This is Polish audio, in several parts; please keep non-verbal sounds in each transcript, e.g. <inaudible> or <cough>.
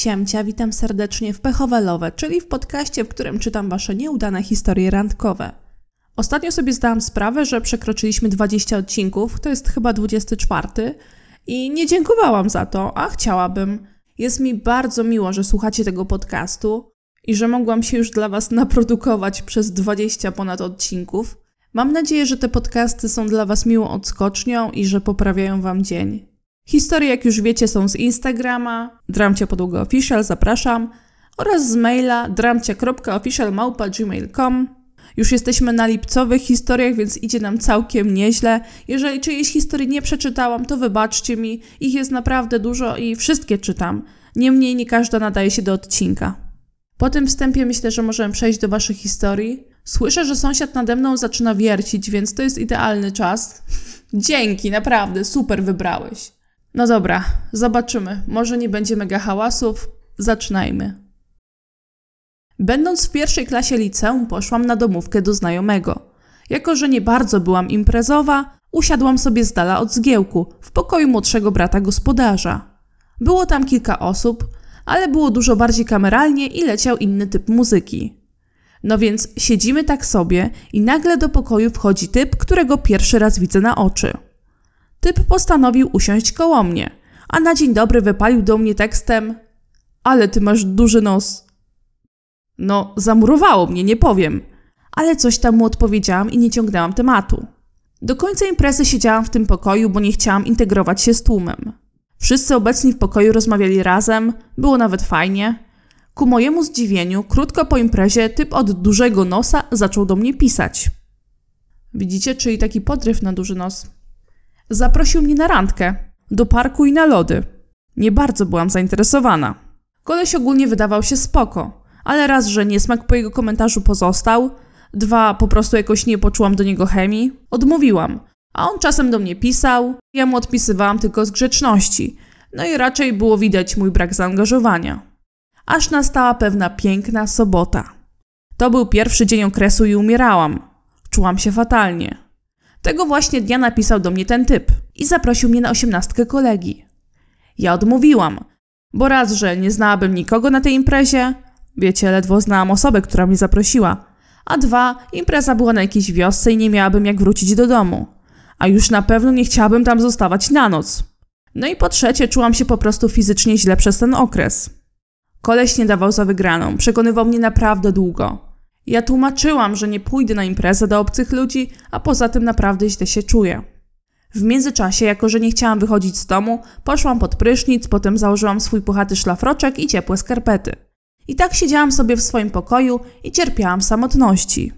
Siemcia, witam serdecznie w Pechowelowe, czyli w podcaście, w którym czytam wasze nieudane historie randkowe. Ostatnio sobie zdałam sprawę, że przekroczyliśmy 20 odcinków, to jest chyba 24 i nie dziękowałam za to, a chciałabym. Jest mi bardzo miło, że słuchacie tego podcastu i że mogłam się już dla was naprodukować przez 20 ponad odcinków. Mam nadzieję, że te podcasty są dla was miłą odskocznią i że poprawiają wam dzień. Historie, jak już wiecie, są z Instagrama, dramcia podłoga official, zapraszam, oraz z maila dramcia.official.gmail.com. Już jesteśmy na lipcowych historiach, więc idzie nam całkiem nieźle. Jeżeli czyjejś historii nie przeczytałam, to wybaczcie mi. Ich jest naprawdę dużo i wszystkie czytam. Niemniej nie każda nadaje się do odcinka. Po tym wstępie myślę, że możemy przejść do Waszych historii. Słyszę, że sąsiad nade mną zaczyna wiercić, więc to jest idealny czas. <laughs> Dzięki, naprawdę, super wybrałeś. No dobra, zobaczymy. Może nie będzie mega hałasów. Zaczynajmy. Będąc w pierwszej klasie liceum, poszłam na domówkę do znajomego. Jako, że nie bardzo byłam imprezowa, usiadłam sobie z dala od zgiełku, w pokoju młodszego brata gospodarza. Było tam kilka osób, ale było dużo bardziej kameralnie i leciał inny typ muzyki. No więc siedzimy tak sobie i nagle do pokoju wchodzi typ, którego pierwszy raz widzę na oczy. Typ postanowił usiąść koło mnie, a na dzień dobry wypalił do mnie tekstem: Ale ty masz duży nos. No, zamurowało mnie, nie powiem. Ale coś tam mu odpowiedziałam i nie ciągnęłam tematu. Do końca imprezy siedziałam w tym pokoju, bo nie chciałam integrować się z tłumem. Wszyscy obecni w pokoju rozmawiali razem, było nawet fajnie. Ku mojemu zdziwieniu, krótko po imprezie, typ od dużego nosa zaczął do mnie pisać. Widzicie, czyli taki podryw na duży nos. Zaprosił mnie na randkę, do parku i na lody. Nie bardzo byłam zainteresowana. Koleś ogólnie wydawał się spoko, ale raz, że niesmak po jego komentarzu pozostał, dwa, po prostu jakoś nie poczułam do niego chemii, odmówiłam. A on czasem do mnie pisał, ja mu odpisywałam tylko z grzeczności, no i raczej było widać mój brak zaangażowania. Aż nastała pewna piękna sobota. To był pierwszy dzień okresu i umierałam. Czułam się fatalnie. Tego właśnie dnia napisał do mnie ten typ i zaprosił mnie na osiemnastkę kolegi. Ja odmówiłam, bo raz, że nie znałabym nikogo na tej imprezie, wiecie, ledwo znałam osobę, która mnie zaprosiła, a dwa, impreza była na jakiejś wiosce i nie miałabym jak wrócić do domu, a już na pewno nie chciałabym tam zostawać na noc. No i po trzecie, czułam się po prostu fizycznie źle przez ten okres. Koleś nie dawał za wygraną, przekonywał mnie naprawdę długo. Ja tłumaczyłam, że nie pójdę na imprezę do obcych ludzi, a poza tym naprawdę źle się czuję. W międzyczasie, jako że nie chciałam wychodzić z domu, poszłam pod prysznic, potem założyłam swój puchaty szlafroczek i ciepłe skarpety. I tak siedziałam sobie w swoim pokoju i cierpiałam samotności.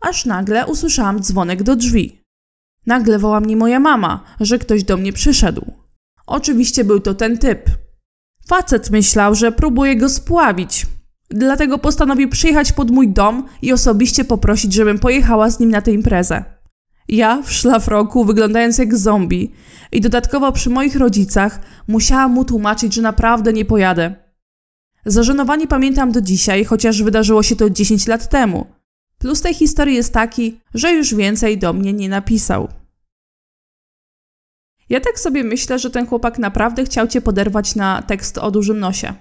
Aż nagle usłyszałam dzwonek do drzwi. Nagle woła mnie moja mama, że ktoś do mnie przyszedł. Oczywiście był to ten typ. Facet myślał, że próbuję go spławić, Dlatego postanowił przyjechać pod mój dom i osobiście poprosić, żebym pojechała z nim na tę imprezę. Ja w szlafroku, wyglądając jak zombie i dodatkowo przy moich rodzicach, musiałam mu tłumaczyć, że naprawdę nie pojadę. Zażenowanie pamiętam do dzisiaj, chociaż wydarzyło się to 10 lat temu. Plus tej historii jest taki, że już więcej do mnie nie napisał. Ja tak sobie myślę, że ten chłopak naprawdę chciał cię poderwać na tekst o dużym nosie.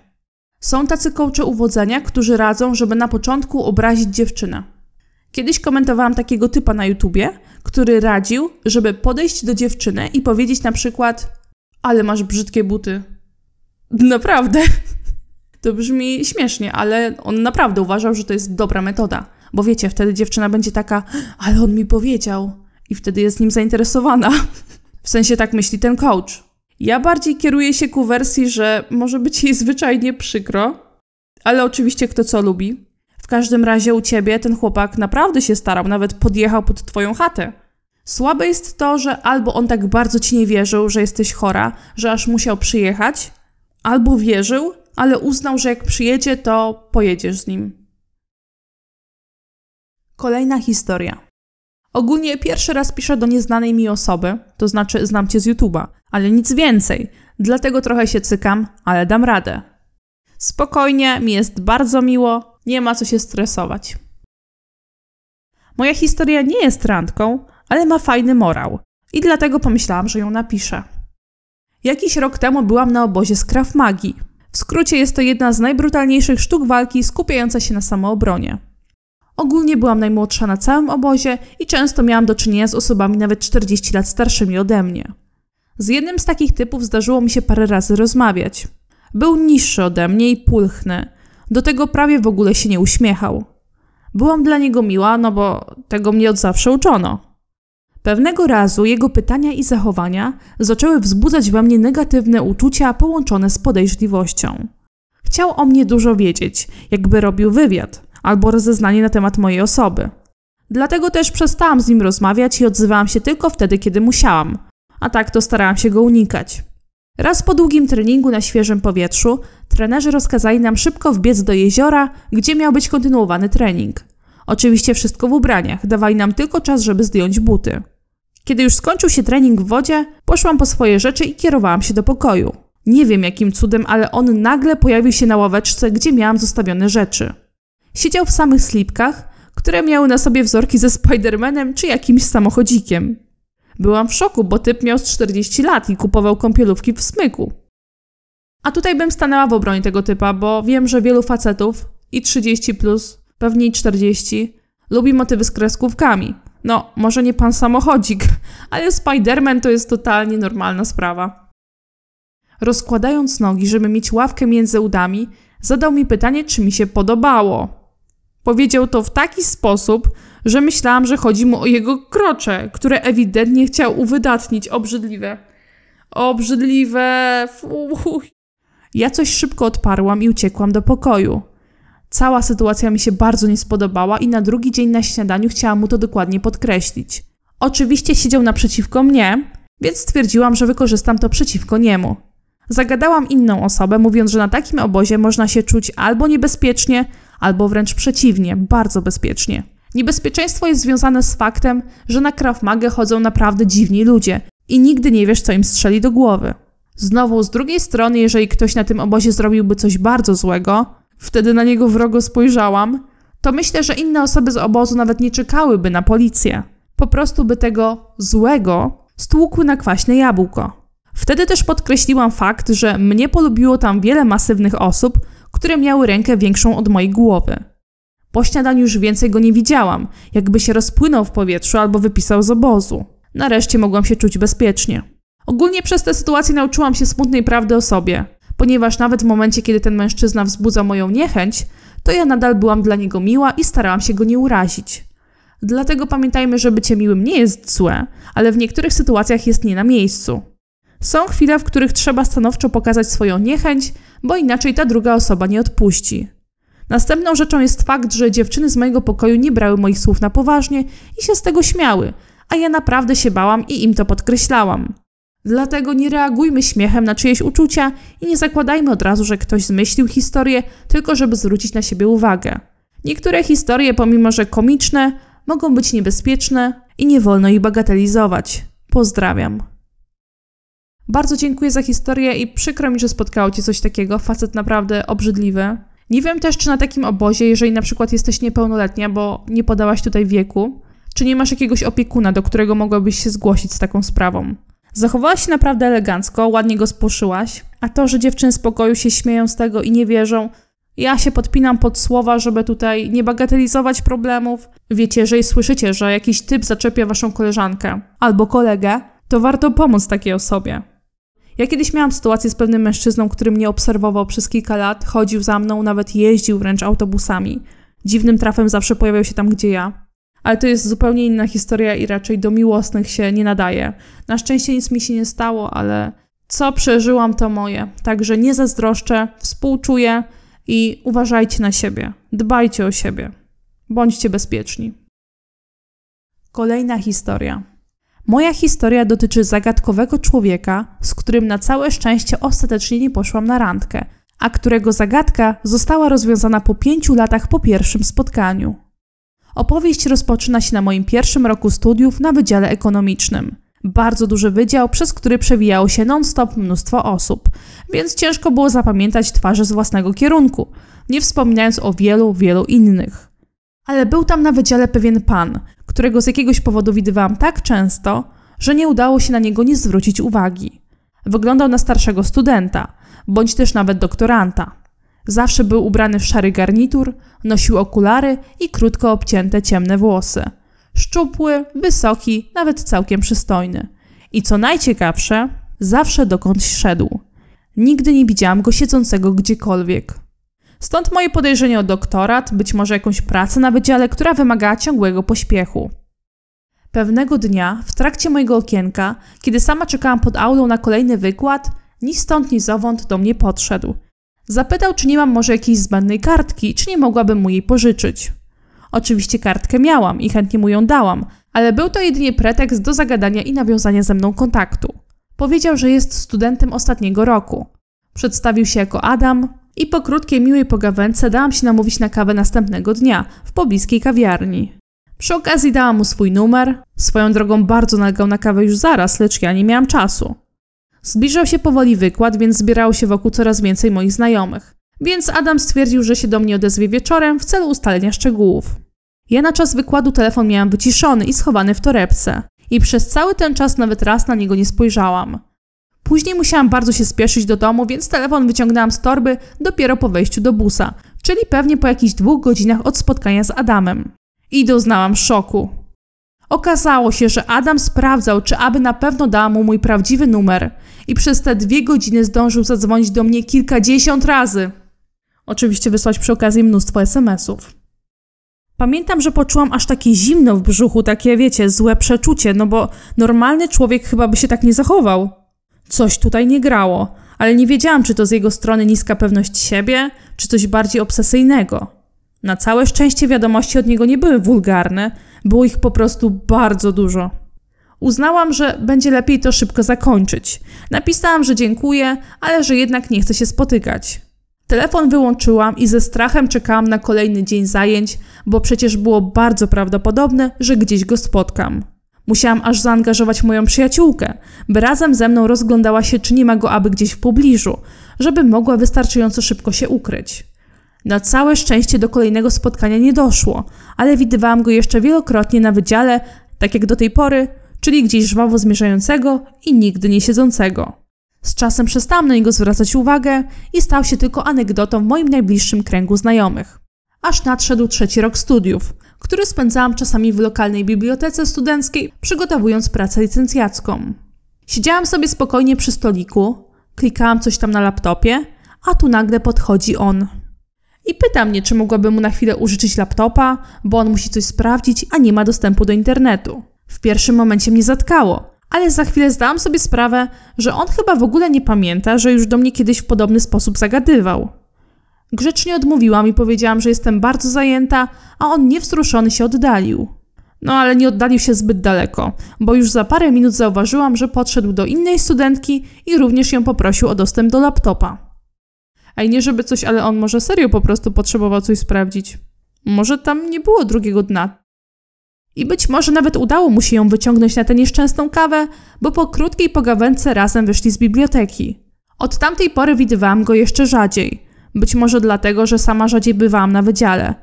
Są tacy kołcze uwodzenia, którzy radzą, żeby na początku obrazić dziewczynę. Kiedyś komentowałam takiego typa na YouTubie, który radził, żeby podejść do dziewczyny i powiedzieć na przykład: Ale masz brzydkie buty. Naprawdę. <laughs> To brzmi śmiesznie, ale on naprawdę uważał, że to jest dobra metoda. Bo wiecie, wtedy dziewczyna będzie taka: Ale on mi powiedział. I wtedy jest nim zainteresowana. <laughs> W sensie tak myśli ten coach. Ja bardziej kieruję się ku wersji, że może być jej zwyczajnie przykro, ale oczywiście kto co lubi. W każdym razie u ciebie ten chłopak naprawdę się starał, nawet podjechał pod twoją chatę. Słabe jest to, że albo on tak bardzo ci nie wierzył, że jesteś chora, że aż musiał przyjechać, albo wierzył, ale uznał, że jak przyjedzie, to pojedziesz z nim. Kolejna historia. Ogólnie pierwszy raz piszę do nieznanej mi osoby, to znaczy znam cię z YouTube'a, ale nic więcej. Dlatego trochę się cykam, ale dam radę. Spokojnie, mi jest bardzo miło, nie ma co się stresować. Moja historia nie jest randką, ale ma fajny morał i dlatego pomyślałam, że ją napiszę. Jakiś rok temu byłam na obozie z Krav Magi. W skrócie jest to jedna z najbrutalniejszych sztuk walki skupiająca się na samoobronie. Ogólnie byłam najmłodsza na całym obozie i często miałam do czynienia z osobami nawet 40 lat starszymi ode mnie. Z jednym z takich typów zdarzyło mi się parę razy rozmawiać. Był niższy ode mnie i pulchny. Do tego prawie w ogóle się nie uśmiechał. Byłam dla niego miła, no bo tego mnie od zawsze uczono. Pewnego razu jego pytania i zachowania zaczęły wzbudzać we mnie negatywne uczucia połączone z podejrzliwością. Chciał o mnie dużo wiedzieć, jakby robił wywiad albo rozeznanie na temat mojej osoby. Dlatego też przestałam z nim rozmawiać i odzywałam się tylko wtedy, kiedy musiałam, a tak to starałam się go unikać. Raz po długim treningu na świeżym powietrzu, trenerzy rozkazali nam szybko wbiec do jeziora, gdzie miał być kontynuowany trening. Oczywiście wszystko w ubraniach, dawali nam tylko czas, żeby zdjąć buty. Kiedy już skończył się trening w wodzie, poszłam po swoje rzeczy i kierowałam się do pokoju. Nie wiem jakim cudem, ale on nagle pojawił się na ławeczce, gdzie miałam zostawione rzeczy. Siedział w samych slipkach, które miały na sobie wzorki ze Spidermanem czy jakimś samochodzikiem. Byłam w szoku, bo typ miał z 40 lat i kupował kąpielówki w smyku. A tutaj bym stanęła w obronie tego typa, bo wiem, że wielu facetów i 30 plus, pewnie i 40, lubi motywy z kreskówkami. No, może nie pan samochodzik, <laughs> ale Spiderman to jest totalnie normalna sprawa. Rozkładając nogi, żeby mieć ławkę między udami, zadał mi pytanie, czy mi się podobało. Powiedział to w taki sposób, że myślałam, że chodzi mu o jego krocze, które ewidentnie chciał uwydatnić. Obrzydliwe. Obrzydliwe. Fuh. Ja coś szybko odparłam i uciekłam do pokoju. Cała sytuacja mi się bardzo nie spodobała i na drugi dzień na śniadaniu chciałam mu to dokładnie podkreślić. Oczywiście siedział naprzeciwko mnie, więc stwierdziłam, że wykorzystam to przeciwko niemu. Zagadałam inną osobę, mówiąc, że na takim obozie można się czuć albo niebezpiecznie, albo wręcz przeciwnie, bardzo bezpiecznie. Niebezpieczeństwo jest związane z faktem, że na Krav Magę chodzą naprawdę dziwni ludzie i nigdy nie wiesz, co im strzeli do głowy. Znowu, z drugiej strony, jeżeli ktoś na tym obozie zrobiłby coś bardzo złego, wtedy na niego wrogo spojrzałam, to myślę, że inne osoby z obozu nawet nie czekałyby na policję. Po prostu by tego złego stłukły na kwaśne jabłko. Wtedy też podkreśliłam fakt, że mnie polubiło tam wiele masywnych osób, które miały rękę większą od mojej głowy. Po śniadaniu już więcej go nie widziałam, jakby się rozpłynął w powietrzu albo wypisał z obozu. Nareszcie mogłam się czuć bezpiecznie. Ogólnie przez tę sytuację nauczyłam się smutnej prawdy o sobie, ponieważ nawet w momencie, kiedy ten mężczyzna wzbudza moją niechęć, to ja nadal byłam dla niego miła i starałam się go nie urazić. Dlatego pamiętajmy, że bycie miłym nie jest złe, ale w niektórych sytuacjach jest nie na miejscu. Są chwile, w których trzeba stanowczo pokazać swoją niechęć, bo inaczej ta druga osoba nie odpuści. Następną rzeczą jest fakt, że dziewczyny z mojego pokoju nie brały moich słów na poważnie i się z tego śmiały, a ja naprawdę się bałam i im to podkreślałam. Dlatego nie reagujmy śmiechem na czyjeś uczucia i nie zakładajmy od razu, że ktoś zmyślił historię, tylko żeby zwrócić na siebie uwagę. Niektóre historie, pomimo że komiczne, mogą być niebezpieczne i nie wolno ich bagatelizować. Pozdrawiam. Bardzo dziękuję za historię i przykro mi, że spotkało Cię coś takiego. Facet naprawdę obrzydliwy. Nie wiem też, czy na takim obozie, jeżeli na przykład jesteś niepełnoletnia, bo nie podałaś tutaj wieku, czy nie masz jakiegoś opiekuna, do którego mogłabyś się zgłosić z taką sprawą. Zachowałaś się naprawdę elegancko, ładnie go spłoszyłaś, a to, że dziewczyny z pokoju się śmieją z tego i nie wierzą, ja się podpinam pod słowa, żeby tutaj nie bagatelizować problemów. Wiecie, jeżeli słyszycie, że jakiś typ zaczepia waszą koleżankę albo kolegę, to warto pomóc takiej osobie. Ja kiedyś miałam sytuację z pewnym mężczyzną, który mnie obserwował przez kilka lat, chodził za mną, nawet jeździł wręcz autobusami. Dziwnym trafem zawsze pojawiał się tam, gdzie ja. Ale to jest zupełnie inna historia i raczej do miłosnych się nie nadaje. Na szczęście nic mi się nie stało, ale co przeżyłam, to moje. Także nie zazdroszczę, współczuję i uważajcie na siebie. Dbajcie o siebie. Bądźcie bezpieczni. Kolejna historia. Moja historia dotyczy zagadkowego człowieka, z którym na całe szczęście ostatecznie nie poszłam na randkę, a którego zagadka została rozwiązana po pięciu latach po pierwszym spotkaniu. Opowieść rozpoczyna się na moim pierwszym roku studiów na Wydziale Ekonomicznym. Bardzo duży wydział, przez który przewijało się non-stop mnóstwo osób, więc ciężko było zapamiętać twarze z własnego kierunku, nie wspominając o wielu, wielu innych. Ale był tam na wydziale pewien pan, którego z jakiegoś powodu widywałam tak często, że nie udało się na niego nie zwrócić uwagi. Wyglądał na starszego studenta. bądź też nawet doktoranta. Zawsze był ubrany w szary garnitur, nosił okulary i krótko obcięte ciemne włosy. Szczupły, wysoki, nawet całkiem przystojny. I co najciekawsze, zawsze dokądś szedł. Nigdy nie widziałam go siedzącego gdziekolwiek. Stąd moje podejrzenie o doktorat, być może jakąś pracę na wydziale, która wymagała ciągłego pośpiechu. Pewnego dnia, w trakcie mojego okienka, kiedy sama czekałam pod aulą na kolejny wykład, ni stąd, ni zowąd do mnie podszedł. Zapytał, czy nie mam może jakiejś zbędnej kartki, czy nie mogłabym mu jej pożyczyć. Oczywiście kartkę miałam i chętnie mu ją dałam, ale był to jedynie pretekst do zagadania i nawiązania ze mną kontaktu. Powiedział, że jest studentem ostatniego roku. Przedstawił się jako Adam i po krótkiej, miłej pogawędce dałam się namówić na kawę następnego dnia w pobliskiej kawiarni. Przy okazji dałam mu swój numer. Swoją drogą bardzo nalegał na kawę już zaraz, lecz ja nie miałam czasu. Zbliżał się powoli wykład, więc zbierało się wokół coraz więcej moich znajomych. Więc Adam stwierdził, że się do mnie odezwie wieczorem w celu ustalenia szczegółów. Ja na czas wykładu telefon miałam wyciszony i schowany w torebce. I przez cały ten czas nawet raz na niego nie spojrzałam. Później musiałam bardzo się spieszyć do domu, więc telefon wyciągnęłam z torby dopiero po wejściu do busa, czyli pewnie po jakichś dwóch godzinach od spotkania z Adamem. I doznałam szoku. Okazało się, że Adam sprawdzał, czy aby na pewno dała mu mój prawdziwy numer i przez te dwie godziny zdążył zadzwonić do mnie kilkadziesiąt razy. Oczywiście wysłać przy okazji mnóstwo SMS-ów. Pamiętam, że poczułam aż takie zimno w brzuchu, takie wiecie, złe przeczucie, no bo normalny człowiek chyba by się tak nie zachował. Coś tutaj nie grało, ale nie wiedziałam, czy to z jego strony niska pewność siebie, czy coś bardziej obsesyjnego. Na całe szczęście wiadomości od niego nie były wulgarne, było ich po prostu bardzo dużo. Uznałam, że będzie lepiej to szybko zakończyć. Napisałam, że dziękuję, ale że jednak nie chcę się spotykać. Telefon wyłączyłam i ze strachem czekałam na kolejny dzień zajęć, bo przecież było bardzo prawdopodobne, że gdzieś go spotkam. Musiałam aż zaangażować moją przyjaciółkę, by razem ze mną rozglądała się, czy nie ma go aby gdzieś w pobliżu, żeby mogła wystarczająco szybko się ukryć. Na całe szczęście do kolejnego spotkania nie doszło, ale widywałam go jeszcze wielokrotnie na wydziale, tak jak do tej pory, czyli gdzieś żwawo zmierzającego i nigdy nie siedzącego. Z czasem przestałam na niego zwracać uwagę i stał się tylko anegdotą w moim najbliższym kręgu znajomych. Aż nadszedł trzeci rok studiów, który spędzałam czasami w lokalnej bibliotece studenckiej, przygotowując pracę licencjacką. Siedziałam sobie spokojnie przy stoliku, klikałam coś tam na laptopie, a tu nagle podchodzi on. I pyta mnie, czy mogłabym mu na chwilę użyczyć laptopa, bo on musi coś sprawdzić, a nie ma dostępu do internetu. W pierwszym momencie mnie zatkało, ale za chwilę zdałam sobie sprawę, że on chyba w ogóle nie pamięta, że już do mnie kiedyś w podobny sposób zagadywał. Grzecznie odmówiłam i powiedziałam, że jestem bardzo zajęta, a on niewzruszony się oddalił. No ale nie oddalił się zbyt daleko, bo już za parę minut zauważyłam, że podszedł do innej studentki i również ją poprosił o dostęp do laptopa. I nie żeby coś, ale on może serio po prostu potrzebował coś sprawdzić. Może tam nie było drugiego dna. I być może nawet udało mu się ją wyciągnąć na tę nieszczęsną kawę, bo po krótkiej pogawędce razem wyszli z biblioteki. Od tamtej pory widywałam go jeszcze rzadziej. Być może dlatego, że sama rzadziej bywałam na wydziale.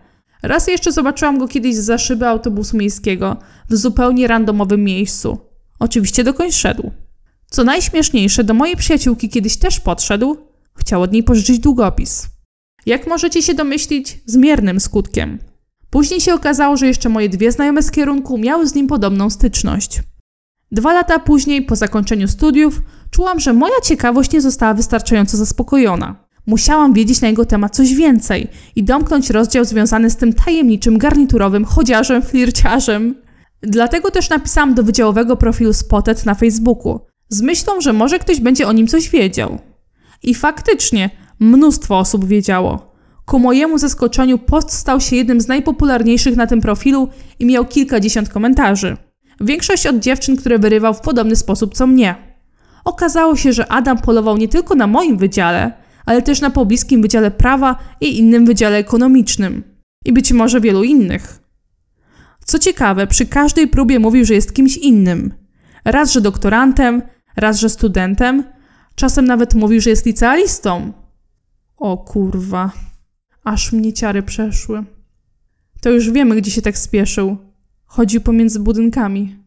Raz jeszcze zobaczyłam go kiedyś za szyby autobusu miejskiego, w zupełnie randomowym miejscu. Oczywiście dokąd szedł. Co najśmieszniejsze, do mojej przyjaciółki kiedyś też podszedł, chciał od niej pożyczyć długopis. Jak możecie się domyślić, z miernym skutkiem. Później się okazało, że jeszcze moje dwie znajome z kierunku miały z nim podobną styczność. Dwa lata później, po zakończeniu studiów, czułam, że moja ciekawość nie została wystarczająco zaspokojona. Musiałam wiedzieć na jego temat coś więcej i domknąć rozdział związany z tym tajemniczym garniturowym chodziarzem, flirciarzem. Dlatego też napisałam do wydziałowego profilu Spotted na Facebooku, z myślą, że może ktoś będzie o nim coś wiedział. I faktycznie, mnóstwo osób wiedziało. Ku mojemu zaskoczeniu post stał się jednym z najpopularniejszych na tym profilu i miał kilkadziesiąt komentarzy. Większość od dziewczyn, które wyrywał w podobny sposób co mnie. Okazało się, że Adam polował nie tylko na moim wydziale, ale też na pobliskim Wydziale Prawa i innym Wydziale Ekonomicznym. I być może wielu innych. Co ciekawe, przy każdej próbie mówił, że jest kimś innym. Raz, że doktorantem, raz, że studentem, czasem nawet mówił, że jest licealistą. O kurwa, aż mnie ciary przeszły. To już wiemy, gdzie się tak spieszył. Chodził pomiędzy budynkami.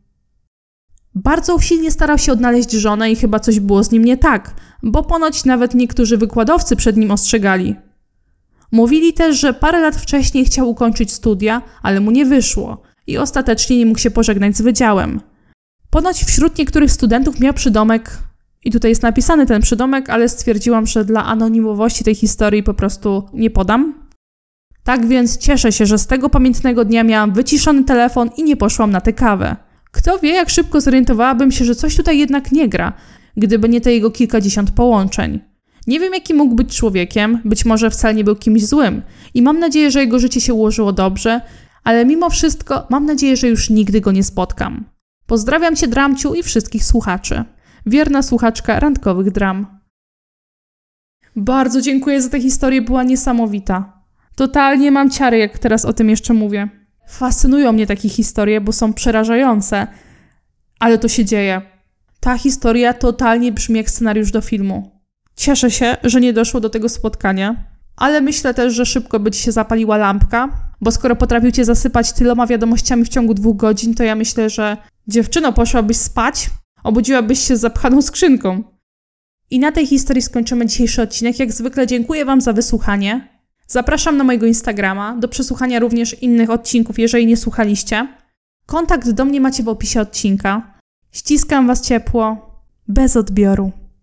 Bardzo usilnie starał się odnaleźć żonę i chyba coś było z nim nie tak, bo ponoć nawet niektórzy wykładowcy przed nim ostrzegali. Mówili też, że parę lat wcześniej chciał ukończyć studia, ale mu nie wyszło i ostatecznie nie mógł się pożegnać z wydziałem. Ponoć wśród niektórych studentów miał przydomek, i tutaj jest napisany ten przydomek, ale stwierdziłam, że dla anonimowości tej historii po prostu nie podam. Tak więc cieszę się, że z tego pamiętnego dnia miałam wyciszony telefon i nie poszłam na tę kawę. Kto wie, jak szybko zorientowałabym się, że coś tutaj jednak nie gra, gdyby nie te jego kilkadziesiąt połączeń. Nie wiem, jaki mógł być człowiekiem, być może wcale nie był kimś złym i mam nadzieję, że jego życie się ułożyło dobrze, ale mimo wszystko mam nadzieję, że już nigdy go nie spotkam. Pozdrawiam Cię, Dramciu, i wszystkich słuchaczy. Wierna słuchaczka randkowych dram. Bardzo dziękuję za tę historię, była niesamowita. Totalnie mam ciary, jak teraz o tym jeszcze mówię. Fascynują mnie takie historie, bo są przerażające, ale to się dzieje. Ta historia totalnie brzmi jak scenariusz do filmu. Cieszę się, że nie doszło do tego spotkania, ale myślę też, że szybko by ci się zapaliła lampka, bo skoro potrafił cię zasypać tyloma wiadomościami w ciągu dwóch godzin, to ja myślę, że dziewczyno poszłabyś spać, obudziłabyś się z zapchaną skrzynką. I na tej historii skończymy dzisiejszy odcinek. Jak zwykle dziękuję Wam za wysłuchanie. Zapraszam na mojego Instagrama do przesłuchania również innych odcinków, jeżeli nie słuchaliście. Kontakt do mnie macie w opisie odcinka. Ściskam Was ciepło, bez odbioru.